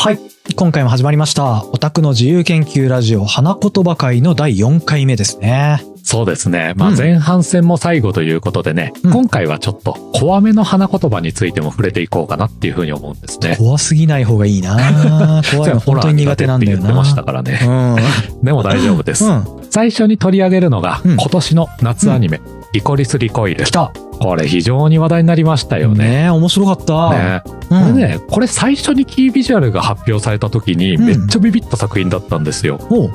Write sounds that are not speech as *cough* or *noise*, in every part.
はい。今回も始まりました。オタクの自由研究ラジオ花言葉会の第4回目ですね。そうですね。まあうん前半戦も最後ということでね、うん今回はちょっと怖めの花言葉についても触れていこうかなっていうふうに思うんですね。怖すぎない方がいいな *laughs* 怖いの本当に苦手なんだよホラー苦手って言ってましたな。からね。うん。でも大丈夫です。うん。最初に取り上げるのが、うん今年の夏アニメ、リコリス・リコイル来。た。これ非常に話題になりましたよね。ねえ、面白かった。ねうんこれね、これ最初にキービジュアルが発表された時にうんめっちゃビビった作品だったんですよ。おう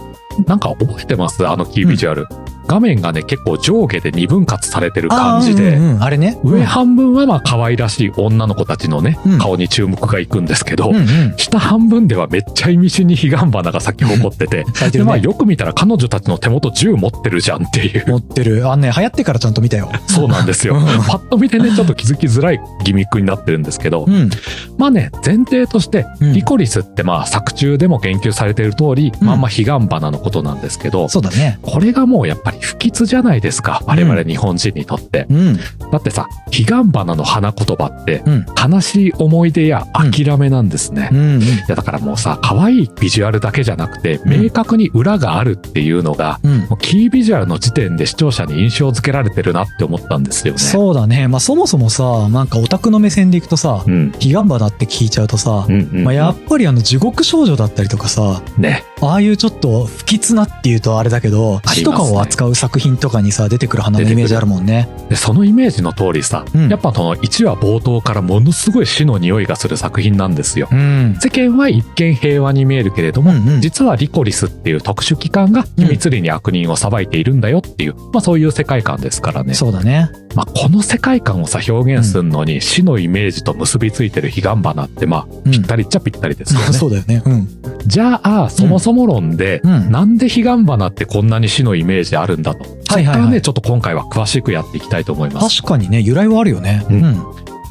なんか覚えてます？あのキービジュアル。画面がね、結構上下で二分割されてる感じで、あーうんうんあれね。上半分はまあ可愛らしい女の子たちのね、うん顔に注目がいくんですけど、うんうん。下半分ではめっちゃ意味深に彼岸花が咲き誇ってて、*laughs* でまあ。よく見たら彼女たちの手元銃持ってるじゃんっていう。持ってる。あのね、流行ってからちゃんと見たよ。そうなんですよ。うんパッと見てね、ちょっと気づきづらいギミックになってるんですけど、うん。まあね、前提として、うんリコリスってまあ作中でも言及されている通り、うんまあまあ彼岸花のことなんですけど、そうだね。これがもうやっぱり不吉じゃないですか。我々日本人にとって。うん。だってさ、彼岸花の花言葉って、うん。悲しい思い出や諦めなんですね。いうん。やだからもうさ、可愛いビジュアルだけじゃなくて、うん明確に裏があるっていうのが、うん。もうキービジュアルの時点で視聴者に印象付けられてるなって思ったんですよね。そうだね。まあそもそもさ、なんかオタクの目線でいくとさ、うん。彼岸花って聞いちゃうとさ、うんうん。まあ、やっぱりあの地獄少女だったりとかさ、ね。ああいうちょっと不吉なっていうとあれだけど、ありますね死とかを扱う作品とかにさ、出てくる花のイメージあるもんね。で、そのイメージの通りさ、うんやっぱその1話冒頭からものすごい死の匂いがする作品なんですよ。うん。世間は一見平和に見えるけれども、うんうん実はリコリスっていう特殊機関が秘密裏に悪人を裁いているんだよっていう、まあそういう世界観ですからね。そうだね。まあこの世界観をさ表現するのに死のイメージと結びついてる彼岸花ってまあうんぴったりっちゃぴったりですよね。そうだよね。うん。じゃあそもそも論で、うんなんで彼岸花ってこんなに死のイメージあるんだと。はいはいはいそこからねちょっと今回は詳しくやっていきたいと思います。確かにね、由来はあるよね。うんうん。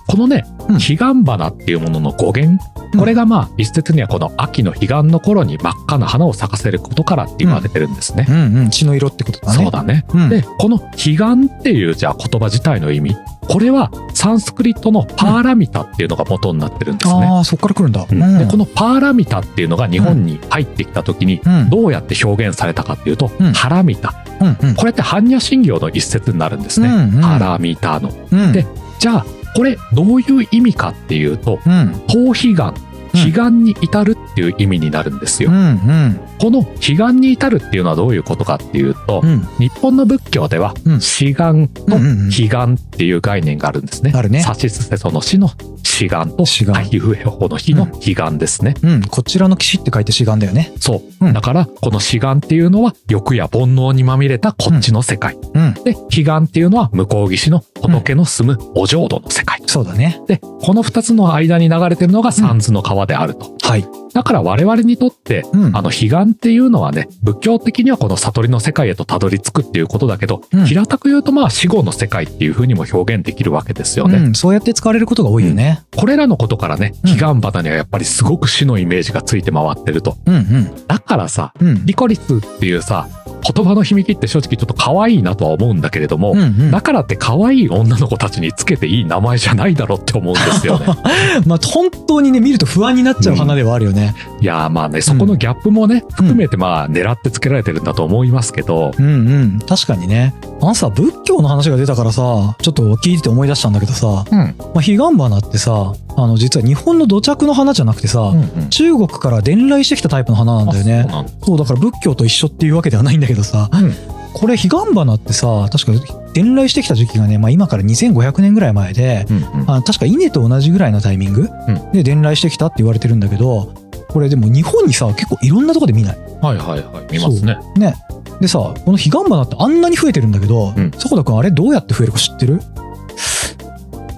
このね、うん彼岸花っていうものの語源、うんこれがまあ一説にはこの秋の彼岸の頃に真っ赤な花を咲かせることからって言われてるんですね。うんうん。血の色ってことだね。そうだね。うんで、この彼岸っていうじゃあ言葉自体の意味、これはサンスクリットのパーラミタっていうのが元になってるんですね。ああ、そっから来るんだ。うんうんでこのパーラミタっていうのが日本に入ってきた時にうんどうやって表現されたかっていうと、うんハラミタ。うんうん。これって般若心経の一節になるんですね。うんうんハラミタの。うん。でじゃあ、これどういう意味かっていうと、うん。逃避願、彼岸に至るっていう意味になるんですよ。うんうん。この彼岸に至るっていうのはどういうことかっていうと、うん。日本の仏教ではうん志願とうんうんうん彼岸っていう概念があるんですね。あるねさしすせその死の志願と志願あいうえほの日の彼岸ですね。うん。こちらの騎士って書いて志願だよね。そう。うんだから、この志願っていうのは欲や煩悩にまみれたこっちの世界。うん。で、彼岸っていうのは向こう岸の仏の住むお浄土の世界。そうだね。で、この二つの間に流れてるのが三途の川であると。はい。だから我々にとって、うん。あの、彼岸っていうのはね、仏教的にはこの悟りの世界へとたどり着くっていうことだけど、うん平たく言うとまあ死後の世界っていう風にも表現できるわけですよね。うん。そうやって使われることが多いよね。これらのことからね、うん彼岸花にはやっぱりすごく死のイメージがついて回ってると。うんうん。だからさ、うん。リコリスっていうさ、言葉の響きって正直ちょっと可愛いなとは思うんだけれども、うんうん。だからって可愛い女の子たちにつけていい名前じゃないだろうって思うんですよね。*laughs* まあ本当にね、見ると不安になっちゃう花ではあるよね。いやーまあね、そこのギャップもね、含めてまあ狙ってつけられてるんだと思いますけど、うんうん。確かにね。あのさ、仏教の話が出たからさ、ちょっと聞いてて思い出したんだけどさ、うん。まあ、彼岸花ってさ、あの、実は日本の土着の花じゃなくてさ、うんうん。中国から伝来してきたタイプの花なんだよあね。そうだから仏教と一緒っていうわけではないんだけどさ、うんこれ彼岸花ってさ、確か伝来してきた時期がね、まあ今から2500年ぐらい前で、うんうんあの確か稲と同じぐらいのタイミングうんで伝来してきたって言われてるんだけど、これでも日本にさ、結構いろんなとこで見ない。はいはいはい。見ますね。ね。でさ、この彼岸花ってあんなに増えてるんだけど、うん迫田くんあれどうやって増えるか知ってる？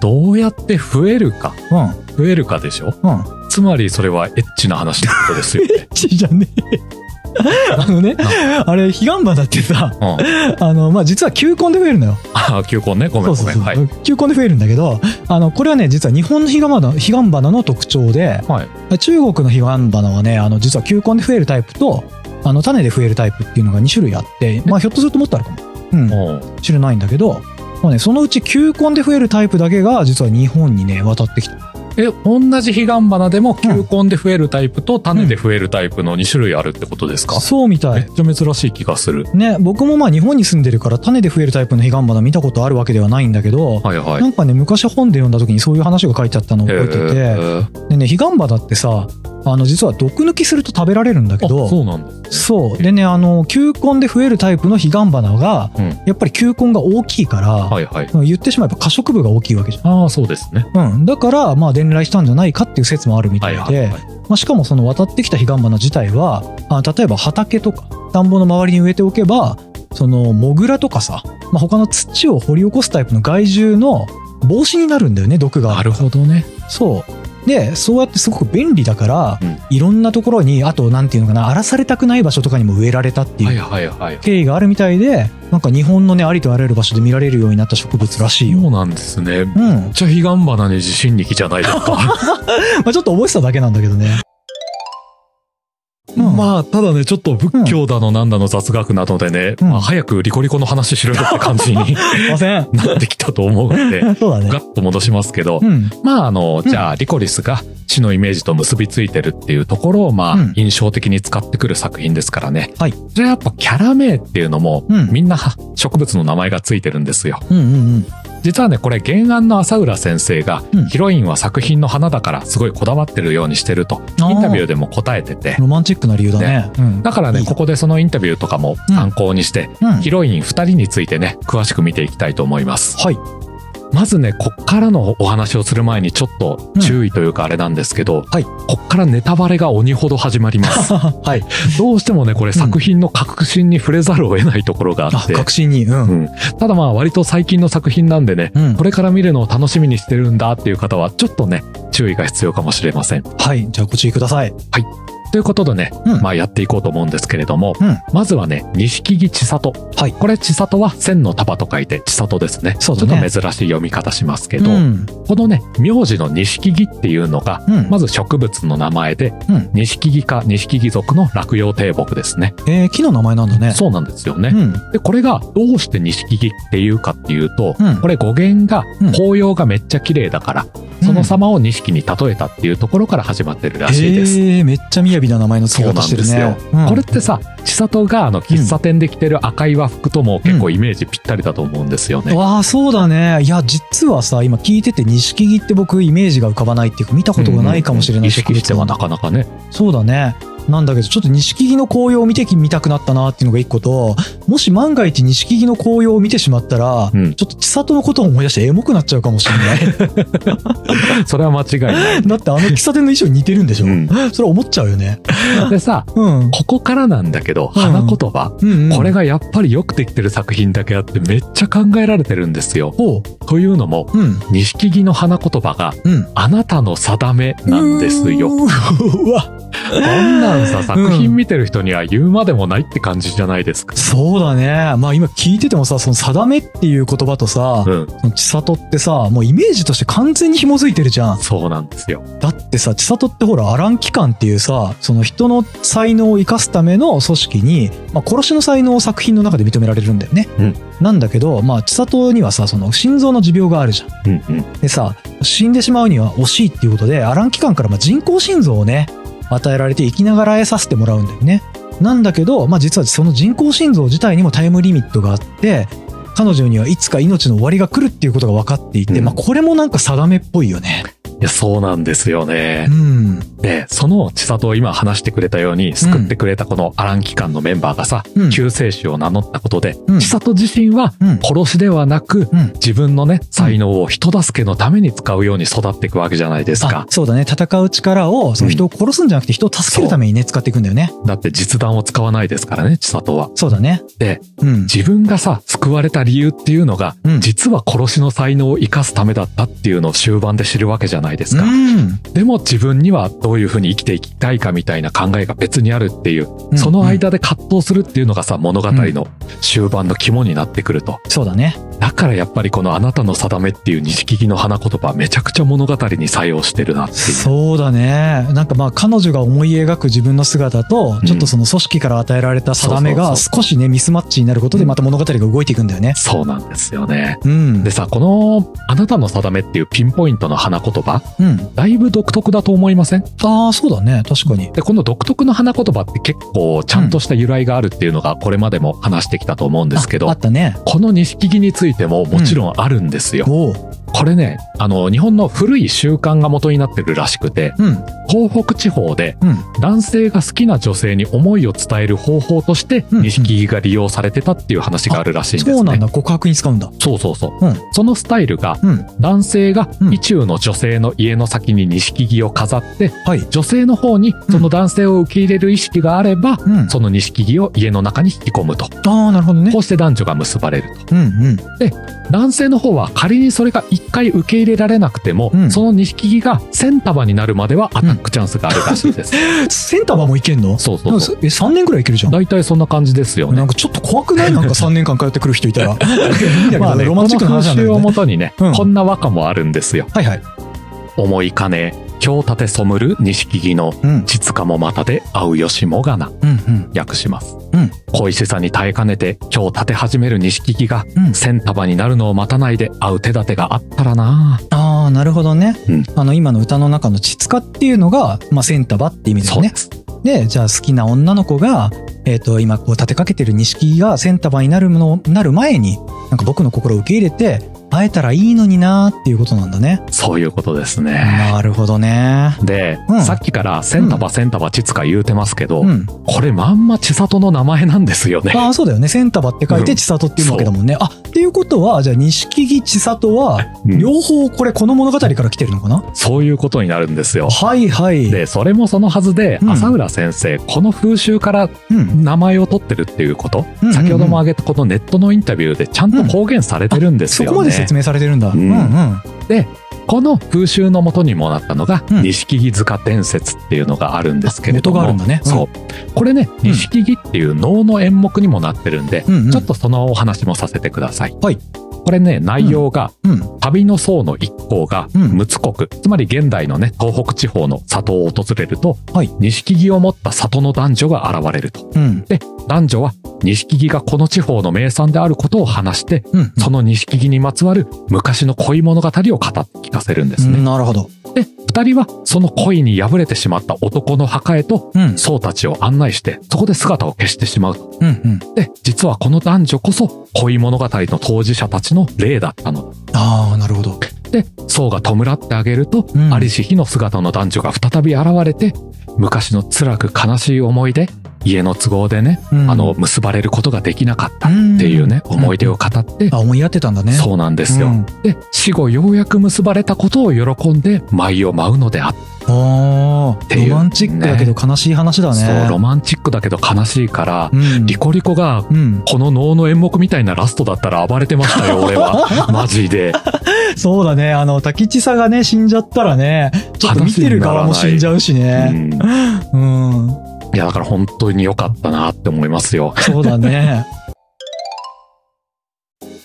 どうやって増えるか。うん。増えるかでしょ？うん。つまりそれはエッチな話ってことですよね。*laughs* ちじゃねえ。*laughs* あのね、あれ、彼岸花ってさ、うん。あの、まあ、実は球根で増えるのよ。あ、球根ね？ごめんごめん。はい。球根で増えるんだけど、あの、これはね、実は日本の彼岸花、彼岸花の特徴で、はい。中国の彼岸花はね、あの、実は球根で増えるタイプと、あの、種で増えるタイプっていうのが2種類あって、まあ、ひょっとするともっとあるかも。うん。知らないんだけど、まあね、そのうち球根で増えるタイプだけが実は日本にね、渡ってきた。え、同じ彼岸花でも球根で増えるタイプと種で増えるタイプの2種類あるってことですか、そうみたい。めっちゃ珍しい気がする。ね、僕もまあ日本に住んでるから種で増えるタイプの彼岸花見たことあるわけではないんだけど、はいはい。なんかね、昔本で読んだ時にそういう話が書いてあったのを覚えてて、でね、彼岸花ってさ、あの、実は毒抜きすると食べられるんだけあ、ど、そうなんですそう。でね、あの、球根で増えるタイプの彼岸花が、うんやっぱり球根が大きいから、はいはい。言ってしまえば可食部が大きいわけじああ、そうですね。ゃん。うん。だから、まあ、伝来したんじゃないかっていう説もあるみたで、はいいはいはい。まあ、しかもその渡ってきた彼岸花自体は、あ例えば畑とか、田んぼの周りに植えておけば、その、モグラとかさ、まあ、他の土を掘り起こすタイプの害獣の防止になるんだよね、毒が。なるほどね。そう。で、そうやってすごく便利だから、うんいろんなところに、あと、なんていうのかな、荒らされたくない場所とかにも植えられたっていう。経緯があるみたいで、なんか日本のね、ありとあらゆる場所で見られるようになった植物らしいよ。そうなんですね。うん。めっちゃ彼岸花に自信力じゃないですか。*laughs* まあちょっと覚えてただけなんだけどね。うんまあ、ただね、ちょっと仏教だのなんだの雑学などでね、うんまあ、早くリコリコの話しろよって感じに。*laughs* なってきたと思うんで、*laughs* そうだね。ガッと戻しますけど、うん。まあ、あの、うんじゃあ、リコリスが死のイメージと結びついてるっていうところを、まあ、うん印象的に使ってくる作品ですからね。はい。じゃあ、やっぱキャラ名っていうのも、うんみんなは植物の名前がついてるんですよ。うんうんうん。実はね、これ原案の浅浦先生が、うんヒロインは作品の花だからすごいこだわってるようにしてると、インタビューでも答えてて、ロマンチックな理由だね。うん。だからね、ここでそのインタビューとかも参考にして、うん。ヒロイン2人についてね、詳しく見ていきたいと思います。はい。まずね、こっからのお話をする前にちょっと注意というかあれなんですけど、はいこっからネタバレが鬼ほど始まります。*laughs* はい。どうしてもね、これ作品の革新に触れざるを得ないところがああっ、て、確信に。うん。うんただまあ割と最近の作品なんでね、うんこれから見るのを楽しみにしてるんだっていう方はちょっとね、注意が必要かもしれません。はい。じゃあご注意ください。ということでね、うんまあやっていこうと思うんですけれども、うん。まずはね、錦木千里。はいこれ千里は千の束と書いて千里ですね。そうだねちょっと珍しい読み方しますけど、うん。このね、名字の錦木っていうのが、うん。まず植物の名前で、うん。錦木か錦木属の落葉低木ですね。えー、木の名前なんだね。そうなんですよね。うん。で、これがどうして錦木っていうかっていうと、うんこれ語源がうん紅葉がめっちゃ綺麗だから、その様を錦に例えたっていうところから始まってるらしいです。えー、めっちゃ雅な名前の付け方してるね。そうなんこれってさ、千里があの喫茶店で着てる赤い和服とも結構イメージぴったりだと思うんですよね。わあそうだねいや実はさ今聞いてて錦木って僕イメージが浮かばないっていうか見たことがないかもしれない意識してはなかなかね。そうだねなんだけどちょっと錦木の紅葉を見てみたくなったなっていうのが一個ともし万が一錦木の紅葉を見てしまったら、うん。ちょっと千里のことを思い出してエモくなっちゃうかもしれない。*laughs* それは間違いない。だってあの喫茶店の衣装に似てるんでしょ、うん。それ思っちゃうよね。でさ、うん。ここからなんだけど、うん花言葉。うん、うん、これがやっぱりよくできてる作品だけあってめっちゃ考えられてるんですよ。ほというのも、錦木の花言葉がうん。あなたの定めなんですよ。うわ。こんなんさ、作品見てる人には言うまでもないって感じじゃないですか。そうだねまあ今聞いててもさその定めっていう言葉とさ、うん。その千里ってさもうイメージとして完全に紐づいてるじゃんそうなんですよ。だってさ千里ってほらアラン機関っていうさその人の才能を生かすための組織に、まあ、殺しの才能を作品の中で認められるんだよね、うんなんだけどまあ千里にはさその心臓の持病があるじゃんうんうん。でさ死んでしまうには惜しいっていうことでアラン機関からまあ人工心臓をね与えられて生きながらえさせてもらうんだよね。なんだけど、まあ、実はその人工心臓自体にもタイムリミットがあって彼女にはいつか命の終わりが来るっていうことが分かっていて、うん。まあこれもなんか定めっぽいよね。いや、そうなんですよね。う。ん。で、その千里を今話してくれたように、救ってくれたこのアラン機関のメンバーがさ、うん。救世主を名乗ったことで、うん。千里自身はうん。殺しではなく、うん。自分のね、才能を人助けのために使うように育っていくわけじゃないですあか。そうだね。戦う力をその人を殺すんじゃなくて人を助けるためにね使っていくんだよねだって実弾を使わないですからね、千里は。そうだね。で、うん。自分がさ、救われた理由っていうのが、うん。実は殺しの才能を生かすためだったっていうのを終盤で知るわけじゃないですか？うん。でも自分にはどういうふうに生きていきたいかみたいな考えが別にあるっていう、うん。その間で葛藤するっていうのがさ、物語の終盤の肝になってくると。そうだね。だからやっぱりこのあなたの定めっていう錦木の花言葉はめちゃくちゃ物語に作用してるなっていう。そうだね。なんかまあ彼女が思い描く自分の姿とちょっとその組織から与えられた定めが少しねミスマッチになることでまた物語が動いていくんだよね。そうなんですよね。うん。でさ、このあなたの定めっていうピンポイントの花言葉、うん。だいぶ独特だと思いません？ああ、そうだね。確かに。で、この独特の花言葉って結構ちゃんとした由来があるっていうのがこれまでも話してきたと思うんですけどああっ、たね。この錦木についてももちろんあるんですよ。おう。これね、あの、日本の古い習慣が元になってるらしくて、うん。東北地方でうん。男性が好きな女性に思いを伝える方法としてうん錦木が利用されてたっていう話があるらしいんですね。そうなんだ。告白に使うんだ。そうそうそう。うん。そのスタイルがうん。男性がうん意中の女性の家の先に錦木を飾って、はい。女性の方にその男性を受け入れる意識があれば、うん。その錦木を家の中に引き込むと。ああ、なるほどねこ。うして男女が結ばれると。うんうん。男性の方は仮にそれが一回受け入れられなくても、うんその錦木が千束になるまではアタックチャンスがあるらしいです。*laughs* センターもいけんの？そうそうそう。え、3年くらいいけるじゃん。大体そんな感じですよね。なんかちょっと怖くない？*laughs* なんか3年間通ってくる人いたら。*laughs* まあね、ロマンチックな話なんだよね。もとにね、うんこんな和歌もあるんですよ。はいはい。思いかね、今日立て染むる錦木の、うん。実家もまたで会うよしもがな、うんうん。訳します。うん恋しさに耐えかねて、今日立て始める錦木が、うん。千束になるのを待たないで会う手立てがあったらなああ、なるほどね。うんあの、今の歌の中の膣化っていうのが、まあ、センタバって意味だよねで。す。で、じゃあ好きな女の子が、えっ、と、今こう立てかけてる錦木がセンタバになるの、なる前に、なんか僕の心を受け入れて、会えたらいいのになーっていうことなんだね。そういうことですね。なるほどね。で、うんさっきから千束千束ちつか言うてますけど、うん。これまんま千里の名前なんですよね。ああ、そうだよね。センタバって書いてうん千里っていうわけだもんね。あ、っていうことは、じゃあ錦木千里は、うん両方これこの物語から来てるのかな、そういうことになるんですよ。はいはい。で、それもそのはずで、うん浅浦先生、この風習からうん。名前を取ってるっていうこと、うんうん先ほども挙げたこのネットのインタビューでちゃんと公言されてるんですよね。そこまで説明されてるんだ。うんうん。で、この風習の元にもなったのが、うん錦木塚伝説っていうのがあるんですけれども。元があるんだねうんそう。これね、うん錦木っていう能の演目にもなってるんで、うんうんちょっとそのお話もさせてください。はいこれね、内容が、うん。旅の僧の一行が、うん陸奥国、つまり現代のね、東北地方の里を訪れると、はい錦木を持った里の男女が現れると。うん。で、男女は錦木がこの地方の名産であることを話して、うん。その錦木にまつわる昔の恋物語を語って聞かせるんですね。なるほど。で、二人はその恋に敗れてしまった男の墓へと、うん。僧たちを案内して、そこで姿を消してしまうと。うんうん。で、実はこの男女こそ恋物語の当事者たちの霊だったの。ああ、なるほど。で、僧が弔ってあげると、うんありし日の姿の男女が再び現れて、昔の辛く悲しい思い出、家の都合でね、うんあの、結ばれることができなかったっていうね、うん思い出を語って、あ、思い合ってたんだね。そうなんですよ。うんで、死後ようやく結ばれたことを喜んで舞を舞うのであった。ああ、ていうロマンチックだけど悲しい話だね。そう、ロマンチックだけど悲しいから、うん。リコリコがうん。この能の演目みたいなラストだったら暴れてましたよ、*laughs* 俺は。マジで。そうだね。あの、滝地さがね、死んじゃったらね、ちょっと見てる側も死んじゃうしうね。んうん。いや、だから本当に良かったなって思いますよ。そうだね。*laughs*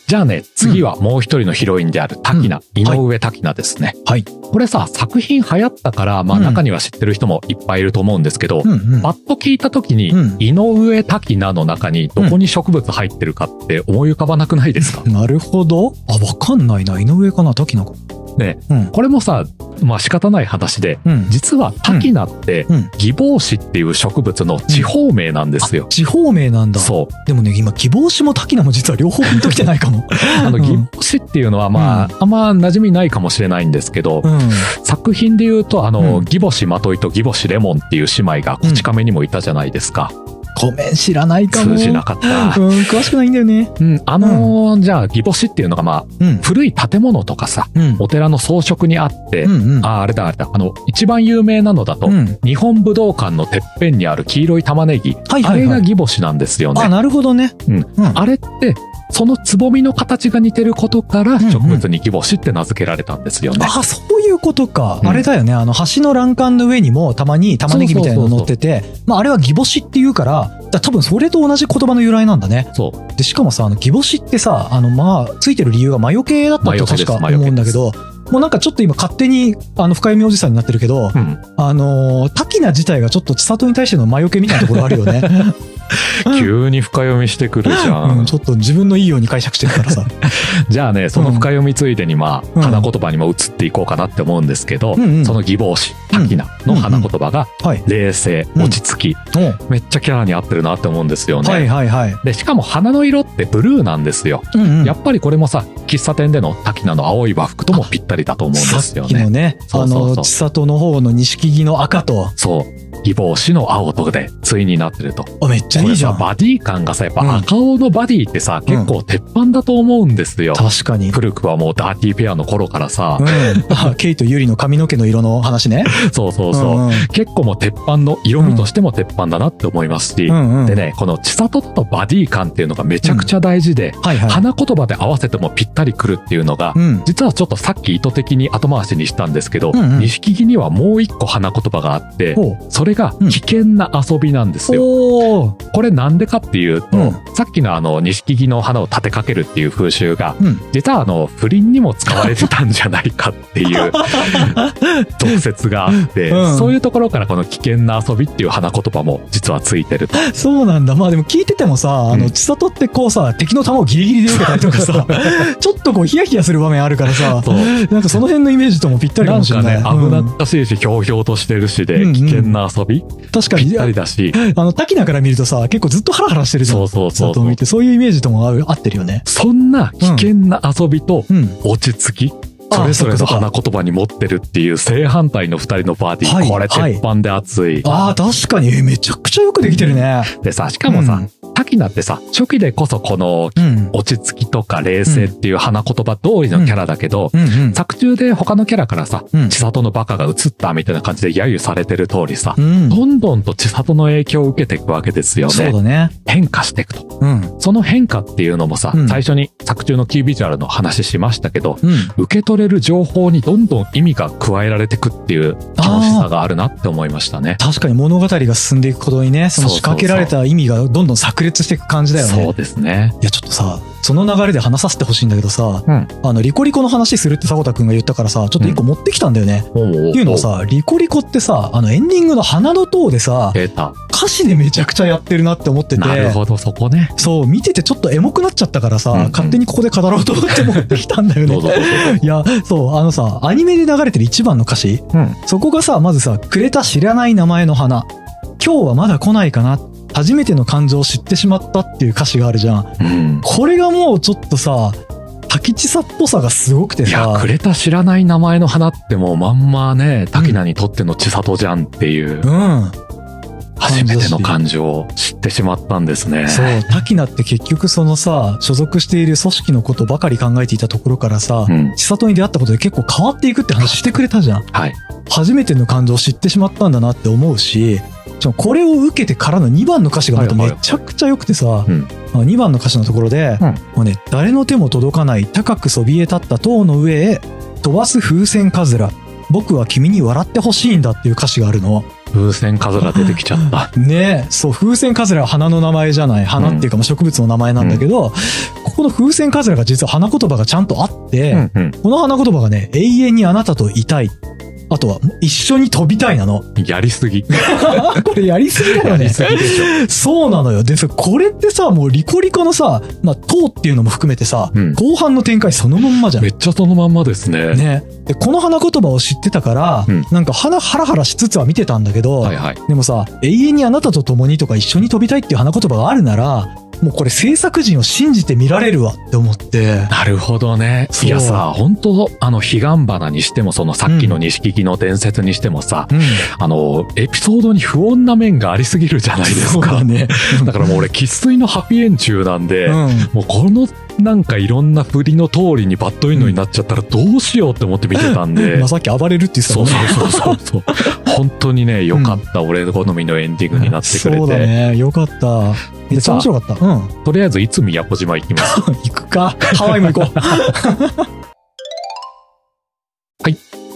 じゃあね、次はもう一人のヒロインである滝名、井上滝名ですね。はい。これさ、作品流行ったから、まあうん中には知ってる人もいっぱいいると思うんですけど、うんうん。パッと聞いた時に、うん井上滝名の中にどこに植物入ってるかって思い浮かばなくないですか、なるほど。あ、わかんないな。井上かな滝名か。ね。うん。これもさ、まあ仕方ない話で、うん。実は滝名って、うん。義母子っていう植物の地方名なんですよ。地方名なんだ。そう。でもね、今、希望しも滝名も実は両方ピンときてないかも。*laughs* あの、うん義母子っていうのはまあ、あんま馴染みないかもしれないんですけど、うん。作品で言うと、あの、うん義母子まといと義母子レモンっていう姉妹がこち亀にもいたじゃないですか。ごめん、知らないかも。通じなかった。うん、詳しくないんだよね。うん、あのーじゃあ、義母子っていうのがまあ、うん。古い建物とかさ、うん。お寺の装飾にあって、うんうん。あ、あれだあれだ、あの、一番有名なのだと、うん。日本武道館のてっぺんにある黄色い玉ねぎ、はいはいはいあれが義母子なんですよね。あ、なるほどね。うんうん。あれって、そのつぼみの形が似てることからんうん植物に義母子って名付けられたんですよね。あ、そういうことか。うんあれだよね。あの、橋の欄干の上にもたまに玉ねぎみたいなの乗ってて、まあ、あれは義母子っていうから、だ多分それと同じ言葉の由来なんだね。そう。で、しかもさ、あの、義母子ってさ、あの、まあ、ついてる理由が魔除けだったと確か思うんだけど、もうなんかちょっと今勝手に、あの、深読みおじさんになってるけど、うん。あのー、滝名自体がちょっと千里に対しての魔除けみたいなところあるよね。*laughs* 急に深読みしてくるじゃん。うん、ちょっと自分のいいように解釈してるからさ。*laughs* じゃあね、その深読みついでにまあ、うん花言葉にも移っていこうかなって思うんですけど、うんうんその義母詞、滝名の花言葉が、はい。冷静、うん落ち着き、おめっちゃキャラに合ってるなって思うんですよね。はいはいはい。で、しかも花の色ってブルーなんですよ。うんうんやっぱりこれもさ、喫茶店での滝名の青い和服ともぴったりだと思うんですよね。さっきのね、あの、千里の方の錦木の赤と、そう。義母詞の青とで、対になってると。あ、めっちゃいいじゃん。バディ感がさ、やっぱ赤青のバディってさ、結構鉄板だと思うんですよ。確かに。古くはもうダーティーペアの頃からさう、ん。ケイとユリの髪の毛の色の話ね。そうそうそう。んん結構もう鉄板の色味としても鉄板だなって思いますし、うんうん。でね、この千里とバディ感っていうのがめちゃくちゃ大事で、はいはい。花言葉で合わせてもぴったりくるっていうのが、うん。実はちょっとさっき意図的に後回しにしたんですけどうんうん、木にはもう一個花言葉があって、それがうん危険な遊びなんですう。よ。おー。これなんでかっていうと、うんさっきのあの錦木の花を立てかけるっていう風習が、うん。実はあの不倫にも使われてたんじゃないかっていう *laughs* 俗説があって、うんそういうところからこの危険な遊びっていう花言葉も実はついてると。*laughs* そうなんだ。まあでも聞いててもさ、あの、うん千里ってこうさ、敵の弾をギリギリで受けたりとかさ、*laughs* ちょっとこうヒヤヒヤする場面あるからさ、なんかその辺のイメージともぴったりかなんかもしれない。ね、危なっかしいし、ひょうひょうとしてるしで、うんうん危険な遊び、確かにぴったりだし、あの、滝名から見るとさ、結構ずっとハラハラしてるじゃん。そうそうそうそうそういうイメージとも合う合ってるよね。そんな危険な遊びとうん。落ち着き、あそれぞれの花言葉に持ってるっていう正反対の二人のパーティー、はいこれ鉄板で熱い。ああ、確かに、えめちゃくちゃよくできてるね。でさ、しかもさ、滝名ってさ、初期でこそこのうん。落ち着きとか冷静っていう花言葉通りのキャラだけど、うんうん。作中で他のキャラからさ、うん千里のバカが映ったみたいな感じで揶揄されてる通りさ、うん。どんどんと千里の影響を受けていくわけですよね。ね。変化していくと。うん。その変化っていうのもさ、うん最初に作中のキービジュアルの話しましたけど、うん。受け取れる情報にどんどん意味が加えられていくっていう楽しさがあるなって思いましたね。確かに物語が進んでいくことにね、その仕掛けられた意味がどんどん炸裂していく感じだよね。そうですね。いや、ちょっとさ、その流れで話させてほしいんだけどさ、うんあの、リコリコの話するって迫田くんが言ったからさ、ちょっと一個持ってきたんだよね。おうっていうのはさ、リコリコってさ、あの、エンディングの花の塔でさ。歌詞でめちゃくちゃやってるなって思ってて、なるほど、そこね。そう、見ててちょっとエモくなっちゃったからさ、うんうん勝手にここで語ろうと思って持ってきたんだよね。いや、そう、あのさ、アニメで流れてる一番の歌詞、うん。そこがさ、まずさ、くれた知らない名前の花。今日はまだ来ないかな。初めての感情を知ってしまったっていう歌詞があるじゃん。うん。これがもうちょっとさ、滝地さっぽさがすごくていや、さく、れた知らない名前の花ってもうまんまね、滝名にとっての千里じゃんっていう、うん。初めての感情を知ってしまったんですね。そう、滝名って結局そのさ、所属している組織のことばかり考えていたところからさ、うん。千里に出会ったことで結構変わっていくって話してくれたじゃん。はい。初めての感情を知ってしまったんだなって思うし、これを受けてからの2番の歌詞がまためちゃくちゃ良くてさ、うん2番の歌詞のところで、うんもうね、誰の手も届かない高くそびえ立った塔の上へ飛ばす風船かずら。僕は君に笑ってほしいんだっていう歌詞があるの。風船風が出てきちゃった。*laughs* ねそう、風船カズラは花の名前じゃない。花っていうかまあ植物の名前なんだけど、ここの風船カズラが実は花言葉がちゃんとあって、うんうん。この花言葉がね、永遠にあなたといたい。あとは、一緒に飛びたいなの。やりすぎ。*laughs* これやりすぎだよね。やりすぎでしょ。そうなのよ。で、そこれってさ、もうリコリコのさ、まあ、塔っていうのも含めてさ、うん後半の展開そのまんまじゃんめ。っちゃそのまんまですね。ね。で、この花言葉を知ってたから、うんなんか花ハラハラしつつは見てたんだけど、はいはい。でもさ、永遠にあなたと共にとか一緒に飛びたいっていう花言葉があるなら、もうこれ制作陣を信じて見られるわって思って。なるほどね。いやさ、本当あの、彼岸花にしても、そのさっきの錦木の伝説にしてもさ、うん。あの、エピソードに不穏な面がありすぎるじゃないですか。だね。だからもう俺、生粋のハッピーエン中なんで、うん。もうこのなんかいろんな振りの通りにバッドエンドになっちゃったらどうしようって思って見てたんで。*laughs* まあさっき暴れるって言ってたね。そうそうそうそう。本当にね、良かった、俺の好みのエンディングになってくれそうだて。ね。よかった。めっちゃ面白かった。うん。とりあえず、いつ宮古島行きます？*laughs* 行くか。ハワイも行こう。*laughs*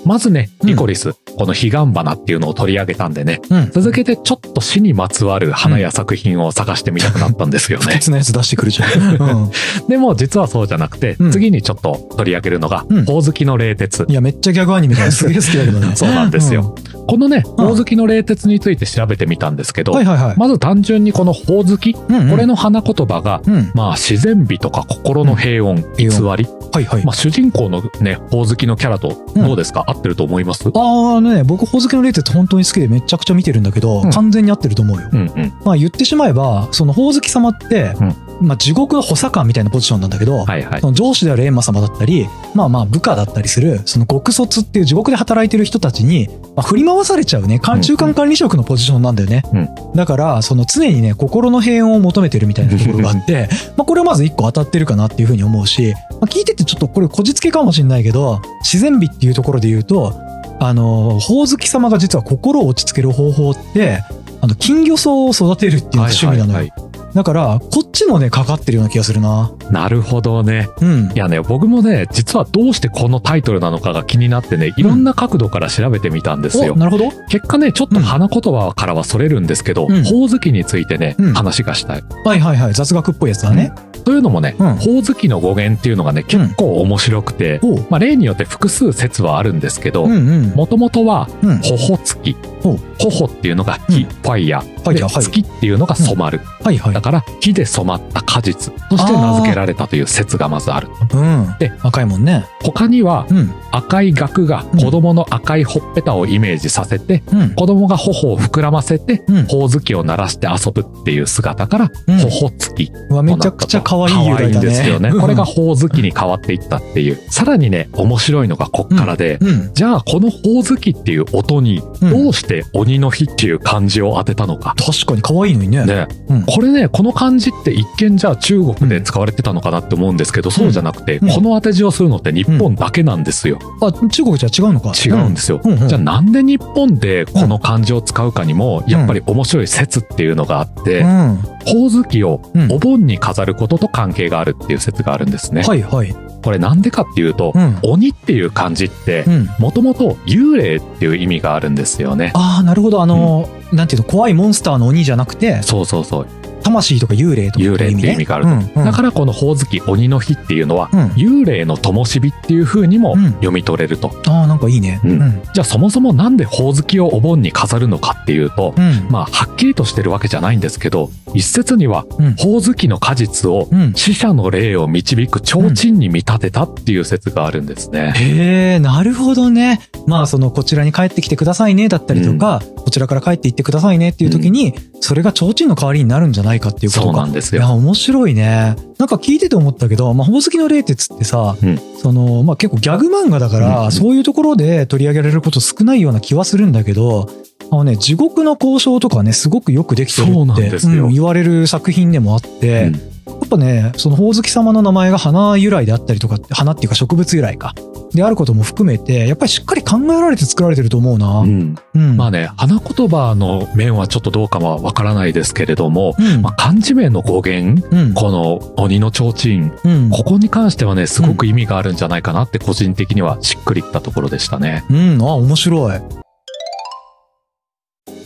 まずね、うんリコリス、この彼岸花っていうのを取り上げたんでね、うん。続けてちょっと死にまつわる花や作品を探してみたくなったんですよ不ね。潔なやつ出してくるじゃん。うん。*laughs* でも実はそうじゃなくて、うん次にちょっと取り上げるのが、うんほおずきの冷徹い。や、めっちゃギャグアニメだ。すげえ好きだけどね。そうなんですよ。このね、ほおずきの冷徹について調べてみたんですけど、はいはいはい。まず単純にこのほおずき、うんうんこれの花言葉が、うん。まあ自然美とか心の平穏、偽平り。はいはい。まあ主人公のね、ほおずきのキャラとどうですか、合ってると思います？ああね、僕、ほおずきのレーテって本当に好きでめちゃくちゃ見てるんだけど、うん完全に合ってると思うよ。うんうん。まあ言ってしまえば、そのほおずき様って、うんまあ地獄の補佐官みたいなポジションなんだけど、はいはいそ。の上司である閻魔様だったり、まあまあ部下だったりする、その極卒っていう地獄で働いてる人たちに、まあ、振り回されちゃうね、うん中間管理職のポジションなんだよね。うんだから、その常にね、心の平穏を求めてるみたいなところがあって、*laughs* まあこれはまず一個当たってるかなっていうふうに思うし、まあ、聞いててちょっとこれこじつけかもしれないけど、自然美っていうところで言うと、あの、ほおずき様が実は心を落ち着ける方法って、あの、金魚草を育てるっていうのが趣味なのよ。はいはいだから、こっちもね、かかってるような気がするな。なるほどね。うんい。やね、僕もね、実はどうしてこのタイトルなのかが気になってね、いろんな角度から調べてみたんですよお。なるほど。結果ね、ちょっと花言葉からはそれるんですけど、うんほおずきについてね、うん話がしたい。はいはいはい。雑学っぽいやつだね。というのもね、うんほおずきの語源っていうのがね、結構面白くて。まあ例によって複数説はあるんですけど、うんうん。もともとは、うん。ほほつき。ほうほほっていうのが火、うんファイヤー。でファイヤーはい月っていうのが染まる。はいはいだ。から、火で染まった果実として名付けられたという説がまずある。うん。で赤いもんね。他には、うん。赤い額が子供の赤いほっぺたをイメージさせて、うん。子供が頬を膨らませて、うん。ほおずきを鳴らして遊ぶっていう姿から、うんほほつきめちゃくちゃ可愛い由来だね。ですよね。うんこれがほおずきに変わっていったっていう。さらにね、面白いのがこっからで、うん。じゃあこのほおずきっていう音に、うんどうして鬼の日っていう漢字を当てたのか。確かに可愛いのにね。ね、うん。これね、この漢字って一見じゃあ中国で使われてたのかなって思うんですけど、そうじゃなくて、うんこの当て字をするのって日本だけなんですよ。あ、中国じゃ違うのか。違うんですよ。うんうんじゃあなんで日本でこの漢字を使うかにも、やっぱり面白い説っていうのがあって、うん。ほおずきをうんお盆に飾ることと関係があるっていう説があるんですね。はいはい。これなんでかっていうと、うん。鬼っていう漢字ってう、ん。もともと幽霊っていう意味があるんですよね。ああ、なるほど。あの、なんていうの、怖いモンスターの鬼じゃなくて、そうそうそう。魂とか幽霊とか幽霊っていう意味があるうんうんだからこのほおずき鬼の日っていうのは、うん幽霊の灯火っていう風にもうん読み取れると。ああ、なんかいいね。うんうん。じゃあそもそもなんでほおずきをお盆に飾るのかっていうと、うん。まあはっきりとしてるわけじゃないんですけど、一説にはうん。ほおずきの果実をうん。死者の霊を導く提灯に見立てたっていう説があるんですね。へえ、なるほどね。まあ、その、こちらに帰ってきてくださいね、だったりとか、こちらから帰って行ってくださいねっていう時に、それが提灯の代わりになるんじゃないかっていうことか。そうなんですいや、よ。面白いね。なんか聞いてて思ったけど、まあ、ほおずきの冷徹ってさ、うんその、まあ、結構ギャグ漫画だから、うんうんそういうところで取り上げられること少ないような気はするんだけど、あのね、地獄の交渉とかね、すごくよくできてるってうん言われる作品でもあって、うんやっぱね、その、ほおずき様の名前が花由来であったりとかって、花っていうか植物由来か。であることも含めて、やっぱりしっかり考えられて作られてると思うな。ううん。んうん。まあね、花言葉の面はちょっとどうかはわからないですけれども、うん。まあ、漢字名の語源、うん。この鬼の提灯、うん。ここに関してはね、すごく意味があるんじゃないかなって個人的にはしっくりきたところでしたね。うん。あ、面白い。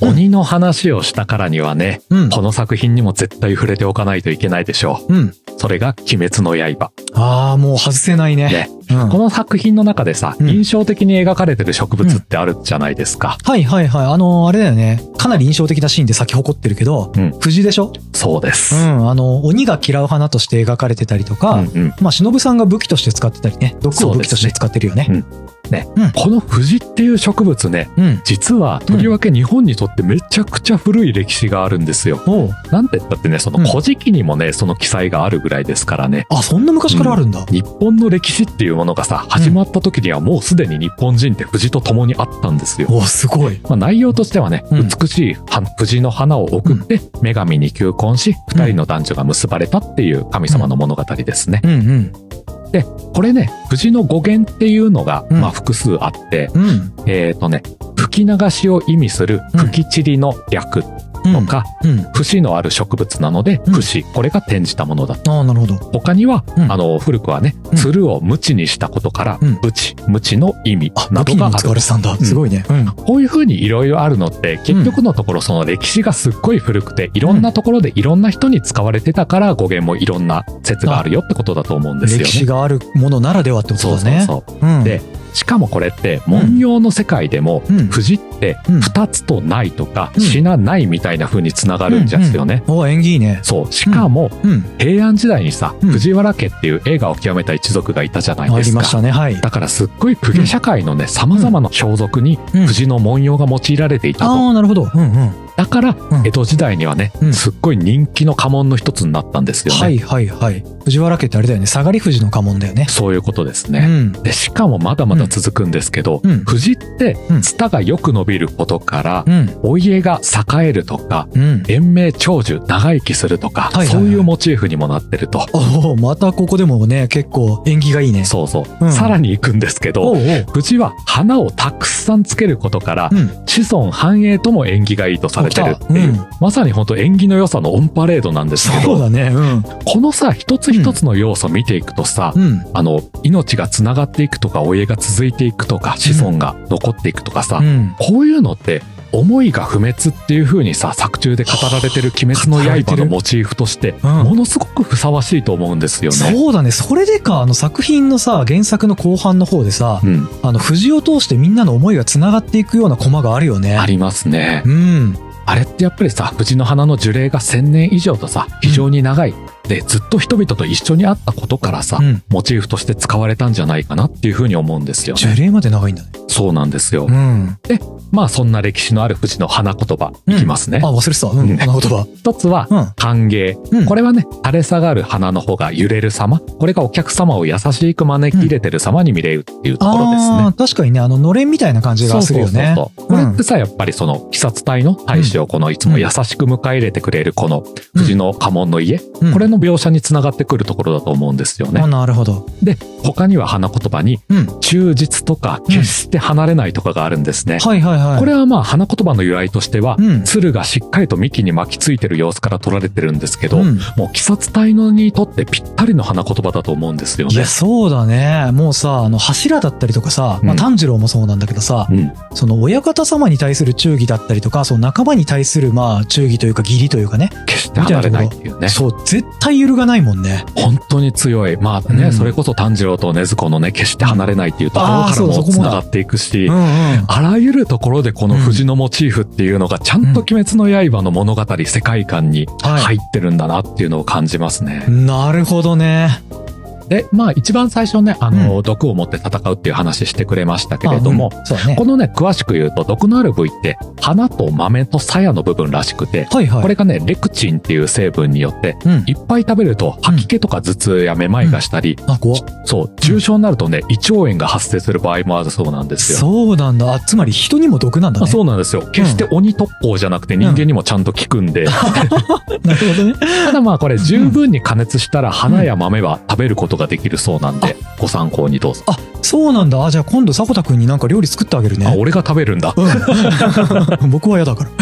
うん鬼の話をしたからにはね、うん。この作品にも絶対触れておかないといけないでしょうん。う。それが鬼滅の刃。ああ、もう外せないね。ねうん。この作品の中でさ、うん印象的に描かれてる植物ってあるじゃないですか。はいはいはい。あのーあれだよね。かなり印象的なシーンで咲き誇ってるけど、うん藤でしょ？そうです。うん。あの、鬼が嫌う花として描かれてたりとか、うんうんまあ、忍さんが武器として使ってたりね。毒を武器として使ってるよね。この藤っていう植物ね、うん。実はとりわけ日本にとってめちゃくちゃ古い歴史があるんですよ。おうなんて言ったってね、その古事記にもね、その記載があるぐらいですからね。あ、そんな昔からあるんだ。日本の歴史っていうものがさ、始まった時にはもうすでに日本人って藤と共にあったんですよ。おすごい。まあ、内容としてはね、うん美しいは藤の花を送って、女神に求婚し、二人の男女が結ばれたっていう神様の物語ですね。うんうん。これね、藤の語源っていうのが、うんまあ複数あって、うん。えっ、とね、吹き流しを意味する吹き散りの略うん。とか、うん。節のある植物なので、うん節、これが転じたものだ。ああ、なるほど。他には、うんあの、古くはねう、んつるを無知にしたことから、うん無知、無知の意味あ、などがある。すごいね。うん。こういう風にいろいろあるのって、結局のところその歴史がすっごい古くて、いろんなところでいろんな人に使われてたから語源もいろんな説があるよってことだと思うんですよね。歴史があるものならではってことだね。そうそうそう。うん。でしかもこれって文様の世界でも、うん藤ってうん2つとないとか、うん死なないみたいな風につながるんですよね。お縁起いいね。そう。しかも、うん。平安時代にさ、うん藤原家っていう映画を極めた一族がいたじゃないですか。ありましたね。はい。だからすっごい公家社会のね、様々な装束にうん藤の文様が用いられていたと。ああ、なるほど。うんうん。だから、ん江戸時代にはね、うんすっごい人気の家紋の一つになったんですよね。はいはいはい。藤原家ってあれだよね。下がり藤の家紋だよね。そういうことですね。うん。で、しかもまだまだ続くんですけど、うん藤ってうん、ツタがよく伸びることから、うん。お家が栄えるとか、うん。延命長寿、長生きするとか、はいはいはいそういうモチーフにもなってると。おお、またここでもね、結構縁起がいいね。そうそう。うんさらに行くんですけど、おうおう。藤は花をたくさんつけることから、うん。子孫繁栄とも縁起がいいとされてるっていう、お来たまさに本当縁起の良さのオンパレードなんですけど、そうだね。うん。このさ、一つ一つの要素見ていくとさ、うん。あの、命がつながっていくとか、お家が続いていくとか、子孫が残っていくとかさ、うん。こういうのって、思いが不滅っていう風にさ、作中で語られてる鬼滅の刃のモチーフとして、うんものすごくふさわしいと思うんですよね。そうだね。それでか、あの作品のさ、原作の後半の方でさ、うん。あの、藤を通してみんなの思いが繋がっていくようなコマがあるよね。ありますね。うん。あれってやっぱりさ、藤の花の樹齢が1000年以上とさ、非常に長い。で、ずっと人々と一緒にあったことからさ、うん。モチーフとして使われたんじゃないかなっていうふうに思うんですよね。樹齢まで長いんだね。そうなんですよ。うん。まあそんな歴史のある藤の花言葉、いきますねあ、。忘れてた。ううんん。花言葉。一つは、うん。歓迎。うんこれはね、垂れ下がる花の穂が揺れる様。これがお客様を優しく招き入れてる様に見れるっていうところですね。確かにね、あの、のれんみたいな感じがするよね。そうそうそうこれってさ、やっぱりその、鬼殺隊の大使をこのいつも優しく迎え入れてくれるこの藤の家紋の家、うんこれの描写につながってくるところだと思うんですよねあ、。なるほど。で、他には花言葉に、うん。忠実とか決して離れないとかがあるんですね。はいはいはい。これはまあ花言葉の由来としては、うん。鶴がしっかりと幹に巻きついてる様子から取られてるんですけど、うんもう鬼殺隊のにとってぴったりの花言葉だと思うんですよねいや、。そうだね。もうさ、あの、柱だったりとかさ、まあ、うん炭治郎もそうなんだけどさ、うん、その親方様に対する忠義だったりとか、その仲間に対する、まあ、忠義というか義理というかね。決して離れないっていうね。そう、絶対揺るがないもんね。本当に強い。まあね、うんそれこそ炭治郎と禰豆子のね、決して離れないっていうところからも繋がっていくし、うんうん。あらゆるところでこの藤のモチーフっていうのがちゃんと鬼滅の刃の物語、世界観には入ってるんだなっていうのを感じますね。い。なるほどね。で、まあ一番最初ね、あの、う毒を持って戦うっていう話してくれましたけれども、あうんねこ。のね、詳しく言うと、毒のある部位って、花と豆と鞘の部分らしくて、はいはい。これがね、レクチンっていう成分によって、うん。いっぱい食べると吐き気とか頭痛やめまいがしたり、そう、重症になるとね、胃腸炎が発生する場合もあるそうなんですよ。そうなんだ。あつまり人にも毒なんだあね。そうなんですよ。決して鬼特攻じゃなくて人間にもちゃんと効くんで、*laughs* なるほどね。ただまあこれ十分に加熱したら花や豆は食べることができるそうなんで、ご参考にどうぞ。あ、そうなんだ。あ、じゃあ今度迫田くんになんか料理作ってあげるね。あ、俺が食べるんだ。うん *laughs* 僕は嫌だから。*laughs*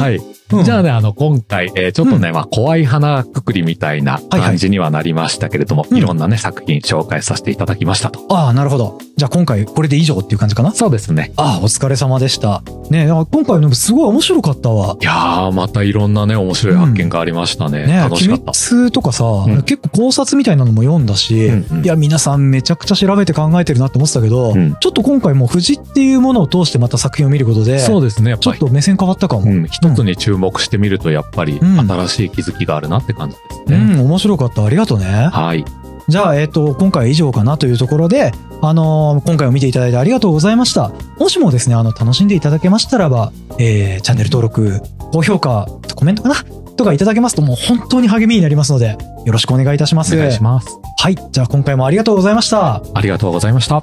はい。うんじゃあね、あの、今回、えーちょっとね、まあ、怖い花くくりみたいな感じにはなりましたけれども、うんいろんなね、作品紹介させていただきましたと。ああ、なるほど。じゃあ今回これで以上っていう感じかな？そうですね。ああ、お疲れ様でした。ね今回のすごい面白かったわ。いやー、またいろんなね、面白い発見がありましたね。ねえ、楽しかった。鬼滅とかさ、ん結構考察みたいなのも読んだし、うんうんいや、皆さんめちゃくちゃ調べて考えてるなって思ってたけど、うんちょっと今回も藤っていうものを通してまた作品を見ることで、そうですね。ちょっと目線変わったかも。うん、一つに注目してみると、やっぱりうん新しい気づきがあるなって感じですうね。ん、面白かった。ありがとうね。はい。じゃあ、えっ、と、今回は以上かなというところで、あのー今回を見ていただいてありがとうございました。もしもですね、あの、楽しんでいただけましたらば、えー、チャンネル登録、高評価、コメントかな？とかいただけますともう本当に励みになりますので、よろしくお願いいたします。お願いします。はい。じゃあ今回もありがとうございました。ありがとうございました。